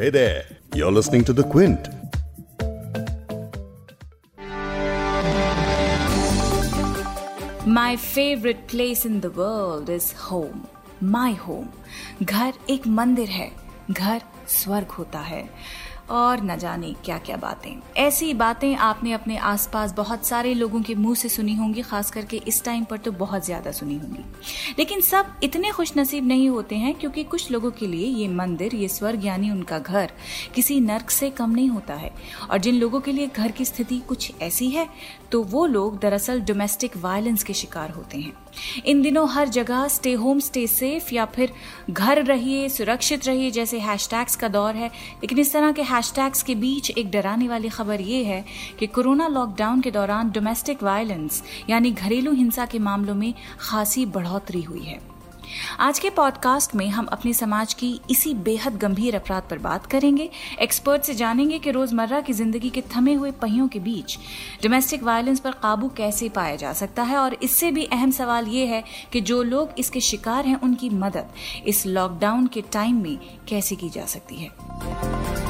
Hey there, you're listening to The Quint. My favorite place in the world is home. My home. घर एक मंदिर है घर स्वर्ग होता है और न जाने क्या क्या बातें। ऐसी बातें आपने अपने आसपास बहुत सारे लोगों के मुँह से सुनी होंगी, खास करके इस टाइम पर तो बहुत ज़्यादा सुनी होंगी। लेकिन सब इतने खुश नसीब नहीं होते हैं क्योंकि कुछ लोगों के लिए ये मंदिर, ये स्वर्ग यानी उनका घर किसी नर्क से कम नहीं होता है। और जिन लोगों के लिए घर की स्थिति कुछ ऐसी है तो वो लोग दरअसल डोमेस्टिक वायलेंस के शिकार होते हैं। इन दिनों हर जगह स्टे होम स्टे सेफ़ या फिर घर रहिए, सुरक्षित रहिए, जैसे हैशटैग्स का दौर है। लेकिन इस तरह के हैशटैग्स के बीच एक डराने वाली खबर ये है कि कोरोना लॉकडाउन के दौरान डोमेस्टिक वायलेंस यानी घरेलू हिंसा के मामलों में खासी बढ़ोतरी हुई है। आज के पॉडकास्ट में हम अपने समाज की इसी बेहद गंभीर अपराध पर बात करेंगे। एक्सपर्ट से जानेंगे कि रोज़मर्रा की ज़िंदगी के थमे हुए पहियों के बीच डोमेस्टिक वायलेंस पर काबू कैसे पाया जा सकता है और इससे भी अहम सवाल ये है कि जो लोग इसके शिकार हैं, उनकी मदद इस लॉकडाउन के टाइम में कैसे की जा सकती है।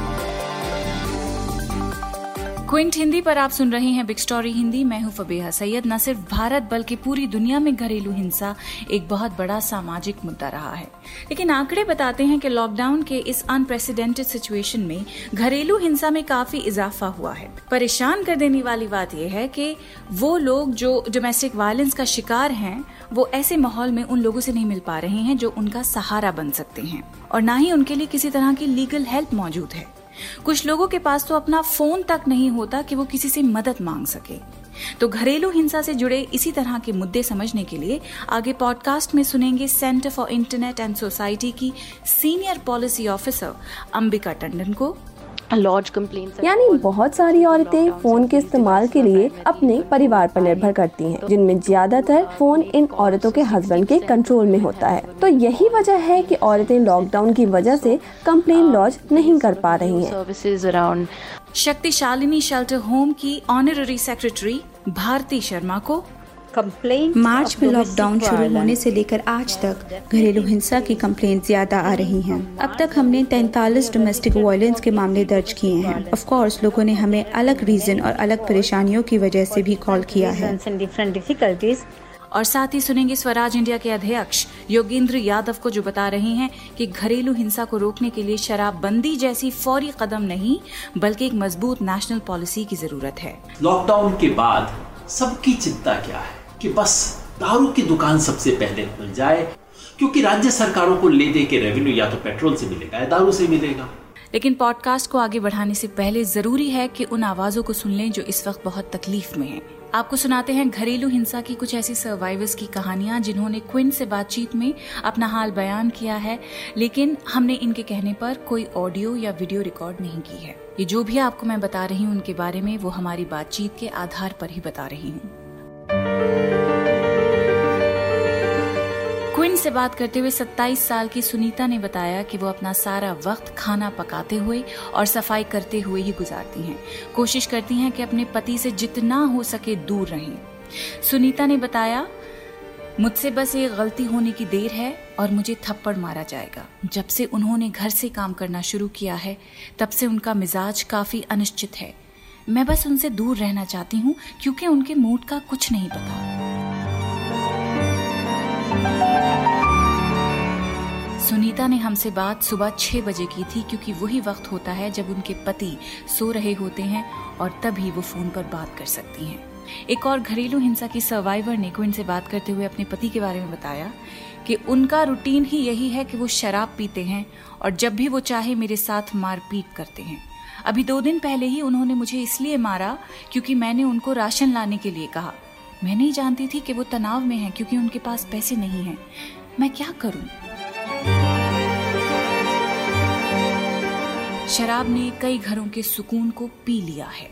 क्विंट हिंदी पर आप सुन रहे हैं बिग स्टोरी हिंदी। मैं हूँ फबेहा सैयद। न सिर्फ़ भारत, बल्कि पूरी दुनिया में घरेलू हिंसा एक बहुत बड़ा सामाजिक मुद्दा रहा है। लेकिन आंकड़े बताते हैं कि लॉकडाउन के इस अनप्रेसिडेंटेड सिचुएशन में घरेलू हिंसा में काफ़ी इजाफा हुआ है। परेशान कर देने वाली बात यह है कि वो लोग जो डोमेस्टिक वायलेंस का शिकार हैं, वो ऐसे माहौल में उन लोगों से नहीं मिल पा रहे हैं जो उनका सहारा बन सकते हैं। और ना ही उनके लिए किसी तरह की लीगल हेल्प मौजूद है। कुछ लोगों के पास तो अपना फ़ोन तक नहीं होता कि वो किसी से मदद मांग सके। तो घरेलू हिंसा से जुड़े इसी तरह के मुद्दे समझने के लिए आगे पॉडकास्ट में सुनेंगे centre for internet and society की senior policy officer Ambika Tandon को। यानी बहुत सारी औरतें फ़ोन के इस्तेमाल के लिए अपने परिवार पर निर्भर करती हैं, जिनमें ज़्यादातर फ़ोन इन औरतों के हस्बैंड के कंट्रोल में होता है। तो यही वजह है कि औरतें लॉकडाउन की वजह से कंप्लेन लॉज नहीं कर पा रही हैं। शक्तिशालिनी शेल्टर होम की ऑनररी सेक्रेटरी भारती शर्मा को मार्च में लॉकडाउन शुरू होने से लेकर आज तक घरेलू हिंसा की कंप्लेंट ज़्यादा आ रही हैं। अब तक हमने तैतालीस डोमेस्टिक वायलेंस के मामले दर्ज किए हैं। ऑफ़ कोर्स लोगों ने हमें अलग रीजन और अलग परेशानियों की वजह से भी कॉल किया है। और साथ ही सुनेंगे स्वराज इंडिया के अध्यक्ष योगेंद्र यादव को जो बता रहे हैं कि घरेलू हिंसा को रोकने के लिए शराबबंदी जैसी फौरी कदम नहीं बल्कि एक मज़बूत नेशनल पॉलिसी की ज़रूरत है। लॉकडाउन के बाद सबकी चिंता क्या है? कि बस दारू की दुकान सबसे पहले खुल जाए, क्योंकि राज्य सरकारों को ले दे के रेवेन्यू या तो पेट्रोल से मिलेगा या दारू से मिलेगा। लेकिन पॉडकास्ट को आगे बढ़ाने से पहले ज़रूरी है कि उन आवाजों को सुन लें जो इस वक्त बहुत तकलीफ़ में हैं। आपको सुनाते हैं घरेलू हिंसा की कुछ ऐसी सर्वाइवर्स की कहानियाँ जिन्होंने क्विन से बातचीत में अपना हाल बयान किया है, लेकिन हमने इनके कहने पर कोई ऑडियो या वीडियो रिकॉर्ड नहीं की है। ये जो भी आपको मैं बता रही हूँ, उनके बारे में वो हमारी बातचीत के आधार पर ही बता रही हूँ। क्विन से बात करते हुए 27 साल की सुनीता ने बताया कि वो अपना सारा वक्त खाना पकाते हुए और सफ़ाई करते हुए ही गुजारती हैं। कोशिश करती हैं कि अपने पति से जितना हो सके दूर रहें। सुनीता ने बताया, मुझसे बस एक गलती होने की देर है और मुझे थप्पड़ मारा जाएगा। जब से उन्होंने घर से काम करना शुरू किया है, तब से उनका मिजाज काफ़ी अनिश्चित है। मैं बस उनसे दूर रहना चाहती हूँ, क्योंकि उनके मूड का कुछ नहीं पता। सुनीता ने हमसे बात सुबह छह बजे की थी, क्योंकि वही वक्त होता है जब उनके पति सो रहे होते हैं और तभी वो फ़ोन पर बात कर सकती हैं। एक और घरेलू हिंसा की सर्वाइवर ने क्विन से बात करते हुए अपने पति के बारे में बताया कि उनका रूटीन ही यही है कि वो शराब पीते हैं और जब भी वो चाहे मेरे साथ मारपीट करते हैं। अभी दो दिन पहले ही उन्होंने मुझे इसलिए मारा क्योंकि मैंने उनको राशन लाने के लिए कहा। मैं नहीं जानती थी कि वो तनाव में है क्योंकि उनके पास पैसे नहीं हैं। मैं क्या करूँ? शराब ने कई घरों के सुकून को पी लिया है।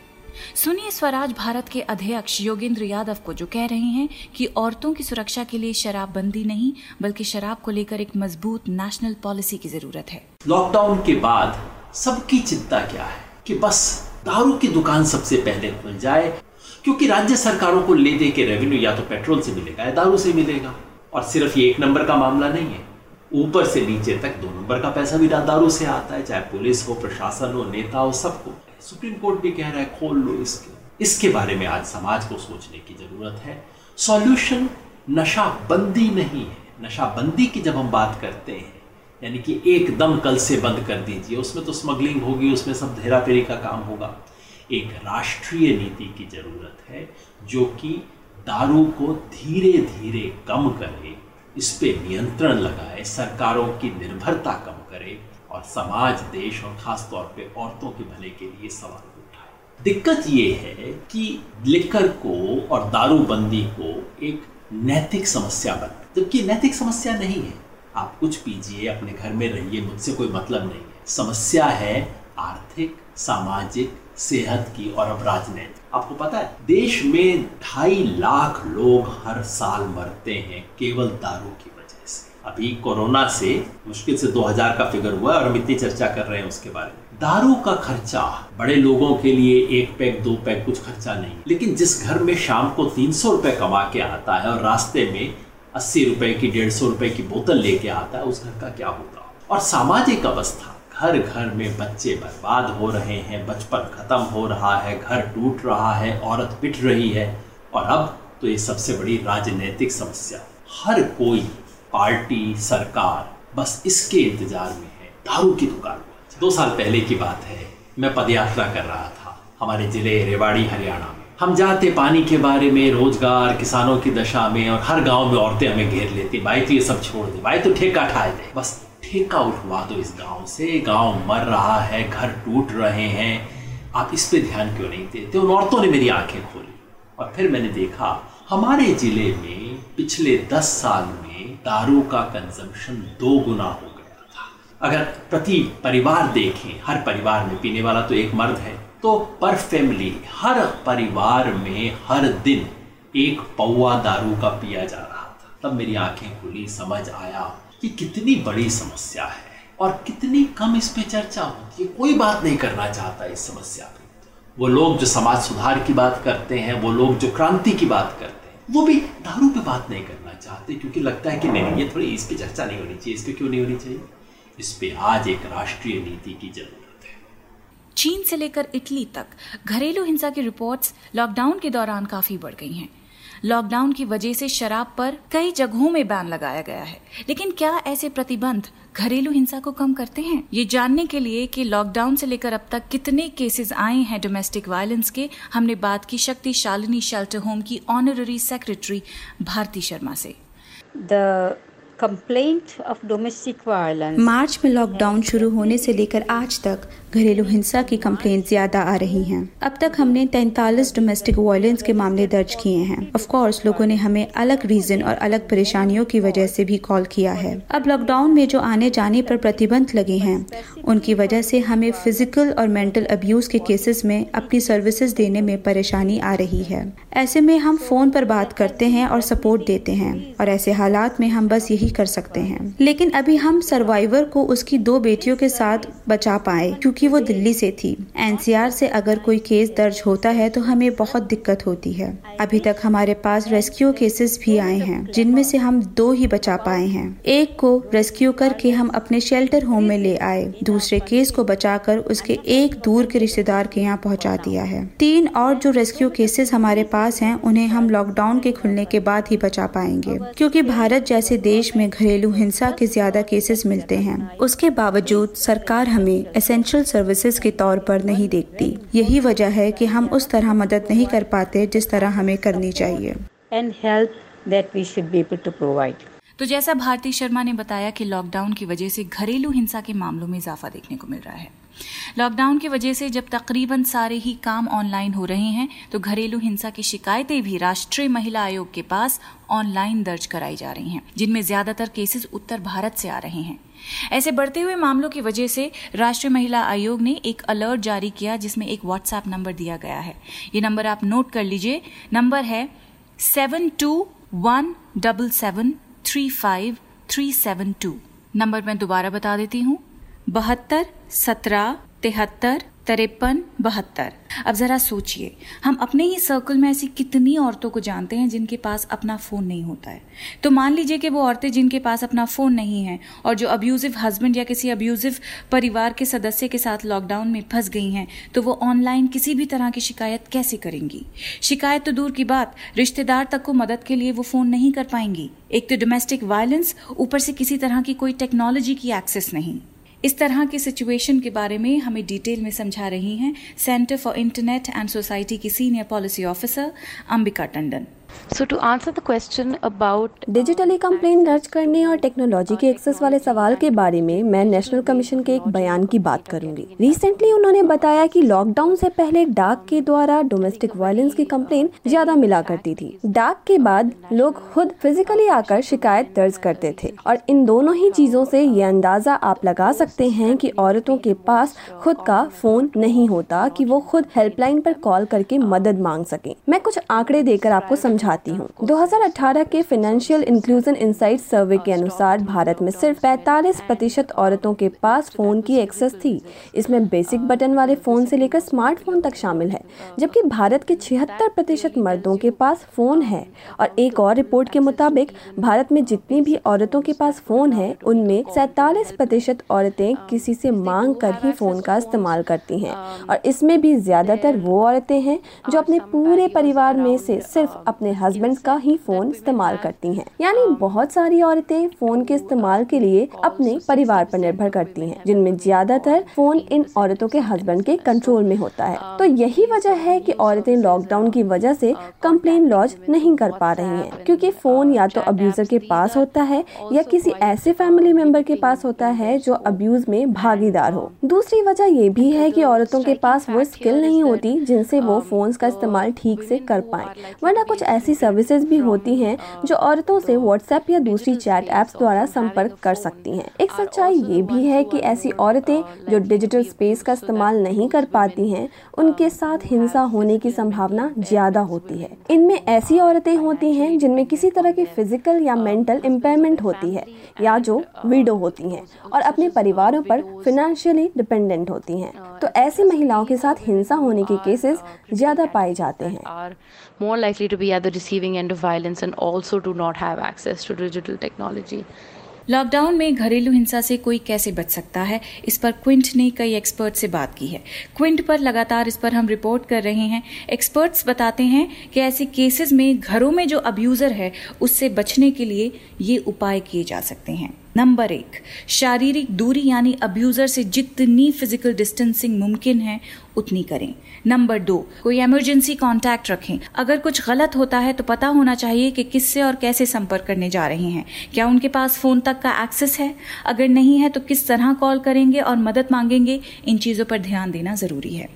सुनिए स्वराज भारत के अध्यक्ष योगेंद्र यादव को, जो कह रहे हैं कि औरतों की सुरक्षा के लिए शराबबंदी नहीं, बल्कि शराब को लेकर एक मज़बूत नेशनल पॉलिसी की ज़रूरत है। लॉकडाउन के बाद सबकी चिंता क्या है? कि बस दारू की दुकान सबसे पहले खुल जाए, क्योंकि राज्य सरकारों को ले दे के रेवेन्यू या तो पेट्रोल से मिलेगा या दारू से मिलेगा। और सिर्फ़ ये एक नंबर का मामला नहीं है। ऊपर से नीचे तक दो नंबर का पैसा भी दारू से आता है, चाहे पुलिस हो, प्रशासन हो, नेता हो, सबको। सुप्रीम कोर्ट भी कह रहा है, खोल लो इसके। इसके बारे में आज समाज को सोचने की ज़रूरत है। सॉल्यूशन नशाबंदी नहीं है। नशाबंदी की जब हम बात करते हैं, यानी कि एकदम कल से बंद कर दीजिए, उसमें तो स्मगलिंग होगी, उसमें सब धेरा फेरी का काम होगा। एक राष्ट्रीय नीति की ज़रूरत है, जो कि दारू को धीरे धीरे कम करे इस पे नियंत्रण लगाए, सरकारों की निर्भरता कम करे और समाज, देश और खास तौर पे औरतों के भले के लिए सवाल उठाए। दिक्कत ये है कि लिकर को और दारूबंदी को एक नैतिक समस्या बन, जबकि नैतिक समस्या नहीं है। आप कुछ पीजिए, अपने घर में रहिए, मुझसे कोई मतलब नहीं है। समस्या है आर्थिक, सामाजिक सेहत की और अब राजनीतिक आपको पता है, देश में ढाई लाख लोग हर साल मरते हैं केवल दारू की वजह से। अभी कोरोना से मुश्किल से 2000 का फिगर हुआ है और हम इतनी चर्चा कर रहे हैं उसके बारे में। दारू का खर्चा, बड़े लोगों के लिए एक पैक, दो पैक कुछ खर्चा नहीं। लेकिन जिस घर में शाम को तीन सौ रुपए कमा के आता है और रास्ते में अस्सी रुपए की, डेढ़ सौ रुपए की बोतल लेके आता है, उस घर का क्या होगा? और सामाजिक अवस्था घर घर में बच्चे बर्बाद हो रहे हैं, बचपन खत्म हो रहा है, घर टूट रहा है, औरत पिट रही है। और अब तो ये सबसे बड़ी राजनीतिक समस्या। हर कोई, पार्टी, सरकार, बस इसके इंतज़ार में है। दारू की दुकान दो साल पहले की बात है, मैं पदयात्रा कर रहा था हमारे ज़िले रेवाड़ी, हरियाणा में। हम जाते पानी के बारे में, रोज़गार, किसानों की दशा में, और हर गाँव में औरतें हमें घेर लेती, भाई तो ये सब छोड़ दे, भाई तो ठेका ठाए दे। बस ठेका उठवा दो इस गाँव से। गाँव मर रहा है, घर टूट रहे हैं। आप इस पे ध्यान क्यों नहीं देते? उन औरतों ने मेरी आँखें खोली और फिर मैंने देखा, हमारे ज़िले में पिछले दस साल में दारू का कंजम्पशन दो गुना हो गया था। अगर प्रति परिवार देखें, हर परिवार में पीने वाला तो एक मर्द है। तो पर फैमिली हर परिवार में हर दिन एक पौवा दारू का पिया जा रहा था। तब मेरी आँखें खुली, समझ आया कि कितनी बड़ी समस्या है और कितनी कम इस पे चर्चा होती है। कोई बात नहीं करना चाहता इस समस्या पे। वो लोग जो समाज सुधार की बात करते हैं, वो लोग जो क्रांति की बात करते हैं, वो भी दारू पे बात नहीं करना चाहते क्योंकि लगता है कि नहीं ये थोड़ी इस पे चर्चा नहीं होनी चाहिए, इस पे क्यों नहीं होनी चाहिए? इस पे आज एक राष्ट्रीय नीति की ज़रूरत चीन से लेकर इटली तक घरेलू हिंसा की रिपोर्ट्स लॉकडाउन के दौरान काफ़ी बढ़ गई हैं। लॉकडाउन की वजह से शराब पर कई जगहों में बैन लगाया गया है। लेकिन क्या ऐसे प्रतिबंध घरेलू हिंसा को कम करते हैं? ये जानने के लिए कि लॉकडाउन से लेकर अब तक कितने केसेस आए हैं डोमेस्टिक वायलेंस के, हमने बात की शक्ति शालिनी शेल्टर होम की ऑनररी सेक्रेटरी भारती शर्मा से। Complaint of domestic violence March में लॉकडाउन शुरू होने से लेकर आज तक घरेलू हिंसा की कंप्लेंट ज़्यादा आ रही हैं। अब तक हमने तैतालीस डोमेस्टिक वायलेंस के मामले दर्ज किए हैं। ऑफ़ कोर्स लोगों ने हमें अलग रीजन और अलग परेशानियों की वजह से भी कॉल किया है। अब लॉकडाउन में जो आने जाने पर प्रतिबंध लगे हैं, उनकी वजह से हमें फ़िज़िकल और मेंटल अब्यूज के केसेस में अपनी सर्विसेज़ देने में परेशानी आ रही है। ऐसे में हम फ़ोन पर बात करते हैं और सपोर्ट देते हैं। और ऐसे हालात में हम बस यही कर सकते हैं। लेकिन अभी हम सर्वाइवर को उसकी दो बेटियों के साथ बचा पाए, क्योंकि क्योंकि वो दिल्ली से थी। एनसीआर से अगर कोई केस दर्ज होता है तो हमें बहुत दिक्कत होती है। अभी तक हमारे पास रेस्क्यू केसेस भी आए हैं, जिनमें से हम दो ही बचा पाए हैं। एक को रेस्क्यू करके हम अपने शेल्टर होम में ले आए। दूसरे केस को बचाकर उसके एक दूर के रिश्तेदार के यहाँ पहुँचा दिया है। तीन और जो रेस्क्यू केसेस हमारे पास हैं, उन्हें हम लॉकडाउन के खुलने के बाद ही बचा पाएँगे। क्योंकि भारत जैसे देश में घरेलू हिंसा के ज़्यादा केसेस मिलते हैं। उसके बावजूद सरकार हमें एसेंशियल सर्विसेज़ के तौर पर नहीं देखती। यही वजह है कि हम उस तरह मदद नहीं कर पाते जिस तरह हमें करनी चाहिए। And help that we should be able to provide तो जैसा भारती शर्मा ने बताया कि लॉकडाउन की वजह से घरेलू हिंसा के मामलों में इजाफा देखने को मिल रहा है। लॉकडाउन की वजह से जब तकरीबन सारे ही काम ऑनलाइन हो रहे हैं तो घरेलू हिंसा की शिकायतें भी राष्ट्रीय महिला आयोग के पास ऑनलाइन दर्ज कराई जा रही हैं, जिनमें ज़्यादातर केसेस उत्तर भारत से आ रहे हैं। ऐसे बढ़ते हुए मामलों की वजह से राष्ट्रीय महिला आयोग ने एक अलर्ट जारी किया, जिसमें एक व्हाट्सएप नंबर दिया गया है। ये नंबर आप नोट कर लीजिए। नंबर है seven two one double seven three five three seven two number मैं दोबारा बता देती हूँ। बहत्तर सत्रह तिहत्तर तिरपन बहत्तर। अब जरा सोचिए, हम अपने ही सर्कल में ऐसी कितनी औरतों को जानते हैं जिनके पास अपना फ़ोन नहीं होता है? तो मान लीजिए कि वो औरतें जिनके पास अपना फ़ोन नहीं है और जो अब्यूजिव हस्बैंड या किसी अब्यूजिव परिवार के सदस्य के साथ लॉकडाउन में फंस गई हैं तो वो ऑनलाइन किसी भी तरह की शिकायत कैसे करेंगी? शिकायत तो दूर की बात, रिश्तेदार तक को मदद के लिए वो फ़ोन नहीं कर पाएँगी। एक तो डोमेस्टिक वायलेंस ऊपर से किसी तरह की कोई टेक्नोलॉजी की एक्सेस नहीं। इस तरह की सिचुएशन के बारे में हमें डिटेल में समझा रही हैं centre for internet and society की senior policy officer Ambika Tandon. So to answer the question about digitally complain दर्ज करने और टेक्नोलॉजी के एक्सेस वाले सवाल के बारे में मैं नेशनल कमीशन के एक बयान की बात करूँगी। रिसेंटली उन्होंने बताया कि लॉकडाउन से पहले डाक के द्वारा डोमेस्टिक वायलेंस की कंप्लेन ज़्यादा मिला करती थी। डाक के बाद लोग खुद फिजिकली आकर शिकायत दर्ज करते थे और इन दोनों ही चीज़ों से ये अंदाज़ा आप लगा सकते हैं कि औरतों के पास खुद का फ़ोन नहीं होता कि वो खुद हेल्पलाइन पर कॉल करके मदद मांग सके। मैं कुछ आंकड़े देकर आपको समझा समझाती हूँ। 2018 के फाइनेंशियल इंक्लूजन इंसाइट सर्वे के अनुसार भारत में सिर्फ़ 45 प्रतिशत औरतों के पास फ़ोन की एक्सेस थी। इसमें बेसिक बटन वाले फ़ोन से लेकर स्मार्टफ़ोन तक शामिल है, जबकि भारत के छिहत्तर प्रतिशत मर्दों के पास फ़ोन है। और एक और रिपोर्ट के मुताबिक, भारत में जितनी भी औरतों के पास फ़ोन है, उनमें सैतालीस प्रतिशत औरतें किसी से मांग कर ही फ़ोन का इस्तेमाल करती हैं। और इसमें भी ज़्यादातर वो औरतें हैं जो अपने पूरे परिवार में से सिर्फ़ अपने हस्बैंड का ही फ़ोन इस्तेमाल करती हैं। यानी बहुत सारी औरतें फ़ोन के इस्तेमाल के लिए अपने परिवार पर निर्भर करती हैं, जिनमें ज़्यादातर फ़ोन इन औरतों के हस्बैंड के कंट्रोल में होता है। तो यही वजह है कि औरतें लॉकडाउन की वजह से कंप्लेन लॉन्च नहीं कर पा रही हैं, क्योंकि फ़ोन या तो अब्यूजर के पास होता है या किसी ऐसे फैमिली मेंबर के पास होता है जो अब्यूज में भागीदार हो। दूसरी वजह ये भी है कि औरतों के पास वो स्किल नहीं होती जिनसे वो फ़ोन का इस्तेमाल ठीक से कर पाए। वरना कुछ ऐसी सर्विसेज़ भी होती हैं जो औरतों से व्हाट्सएप या दूसरी चैट एप्स द्वारा संपर्क कर सकती हैं। एक सच्चाई ये भी है कि ऐसी औरतें जो डिजिटल स्पेस का इस्तेमाल नहीं कर पाती हैं, उनके साथ हिंसा होने की संभावना ज़्यादा होती है। इनमें ऐसी औरतें होती हैं जिनमें किसी तरह की फ़िज़िकल या मेंटल इम्पेयरमेंट होती है या जो विडो होती हैं और अपने परिवारों पर फिनेंशियली डिपेंडेंट होती हैं। तो ऐसी महिलाओं के साथ हिंसा होने के केसेस ज़्यादा पाए जाते हैं। More likely to be at the receiving end of violence and also do not have access to digital technology. Lockdown में घरेलू हिंसा से कोई कैसे बच सकता है? इस पर क्विंट ने कई एक्सपर्ट से बात की है। क्विंट पर लगातार इस पर हम रिपोर्ट कर रहे हैं। एक्सपर्ट्स बताते हैं कि ऐसे केसेस में घरों में जो अब्यूजर है, उससे बचने के लिए ये उपाय किए जा सकते हैं। नंबर एक, शारीरिक दूरी यानी अब्यूजर से जितनी फ़िज़िकल डिस्टेंसिंग मुमकिन है, उतनी करें। नंबर दो, कोई इमरजेंसी कांटेक्ट रखें। अगर कुछ गलत होता है तो पता होना चाहिए कि किससे और कैसे संपर्क करने जा रहे हैं। क्या उनके पास फ़ोन तक का एक्सेस है? अगर नहीं है तो किस तरह कॉल करेंगे और मदद मांगेंगे? इन चीज़ों पर ध्यान देना ज़रूरी है।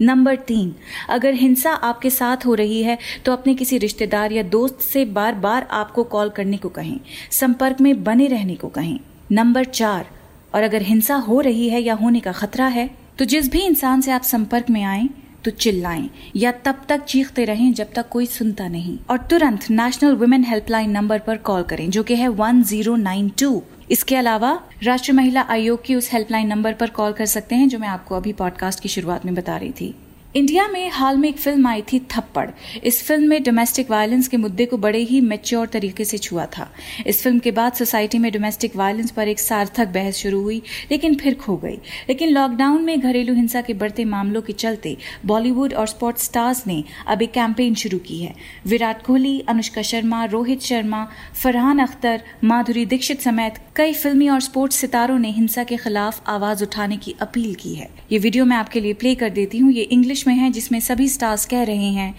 नंबर तीन, अगर हिंसा आपके साथ हो रही है तो अपने किसी रिश्तेदार या दोस्त से बार बार आपको कॉल करने को कहें, संपर्क में बने रहने को कहें। नंबर चार, और अगर हिंसा हो रही है या होने का खतरा है तो जिस भी इंसान से आप संपर्क में आए तो चिल्लाएँ, या तब तक चीखते रहें जब तक कोई सुनता नहीं। और तुरंत नेशनल वुमेन हेल्पलाइन नंबर पर कॉल करें, जो कि है वन ज़ीरो नाइन टू इसके अलावा राष्ट्रीय महिला आयोग की उस हेल्पलाइन नंबर पर कॉल कर सकते हैं, जो मैं आपको अभी पॉडकास्ट की शुरुआत में बता रही थी। इंडिया में हाल में एक फ़िल्म आई थी थप्पड़। इस फ़िल्म में डोमेस्टिक वायलेंस के मुद्दे को बड़े ही मेच्योर तरीके से छुआ था। इस फ़िल्म के बाद सोसाइटी में डोमेस्टिक वायलेंस पर एक सार्थक बहस शुरू हुई, लेकिन फिर खो गई। लेकिन लॉकडाउन में घरेलू हिंसा के बढ़ते मामलों के चलते बॉलीवुड और स्पोर्ट्स स्टार्स ने अब एक कैंपेन शुरू की है। विराट कोहली, अनुष्का शर्मा, रोहित शर्मा, फरहान अख्तर, माधुरी दीक्षित समेत कई फिल्मी और स्पोर्ट्स सितारों ने हिंसा के खिलाफ आवाज़ उठाने की अपील की है। ये वीडियो मैं आपके लिए प्ले कर देती हूँ। ये इंग्लिश में है जिसमें सभी स्टार्स कह रहे हैं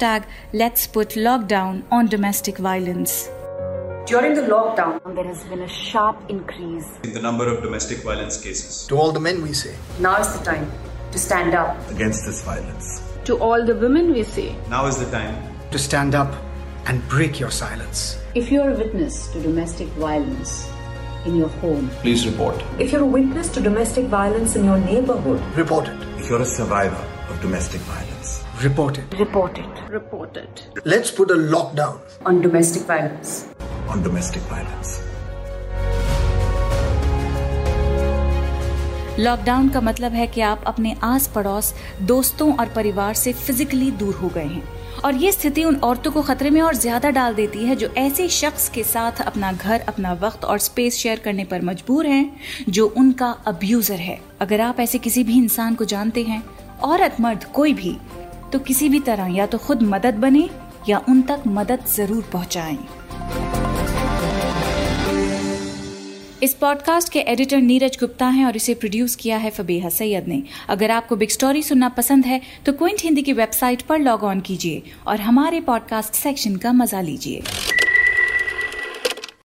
hashtag let's put lockdown on domestic violence During the lockdown, there has been a sharp increase in the number of domestic violence cases. To all the men, we say, now is the time to stand up against this violence. To all the women, we say, now is the time to stand up and break your silence. If you are a witness to domestic violence in your home, please report. If you're a witness to domestic violence in your neighborhood, report it. If you're a survivor of domestic violence, report it. Report it. Report it. Let's put a lockdown on domestic violence. On domestic violence. Lockdown का मतलब है कि आप अपने आस पड़ोस दोस्तों और परिवार से फिजिकली दूर हो गए हैं और ये स्थिति उन औरतों को खतरे में और ज़्यादा डाल देती है जो ऐसे शख्स के साथ अपना घर अपना वक्त और स्पेस शेयर करने पर मजबूर हैं जो उनका अब्यूजर है अगर आप ऐसे किसी भी इंसान को जानते हैं औरत मर्द कोई भी तो किसी भी तरह या तो खुद मदद बने या उन तक मदद ज़रूर पहुंचाएँ। इस पॉडकास्ट के एडिटर नीरज गुप्ता हैं और इसे प्रोड्यूस किया है फबीहा सैयद ने अगर आपको बिग स्टोरी सुनना पसंद है तो क्विंट हिंदी की वेबसाइट पर लॉग ऑन कीजिए और हमारे पॉडकास्ट सेक्शन का मज़ा लीजिए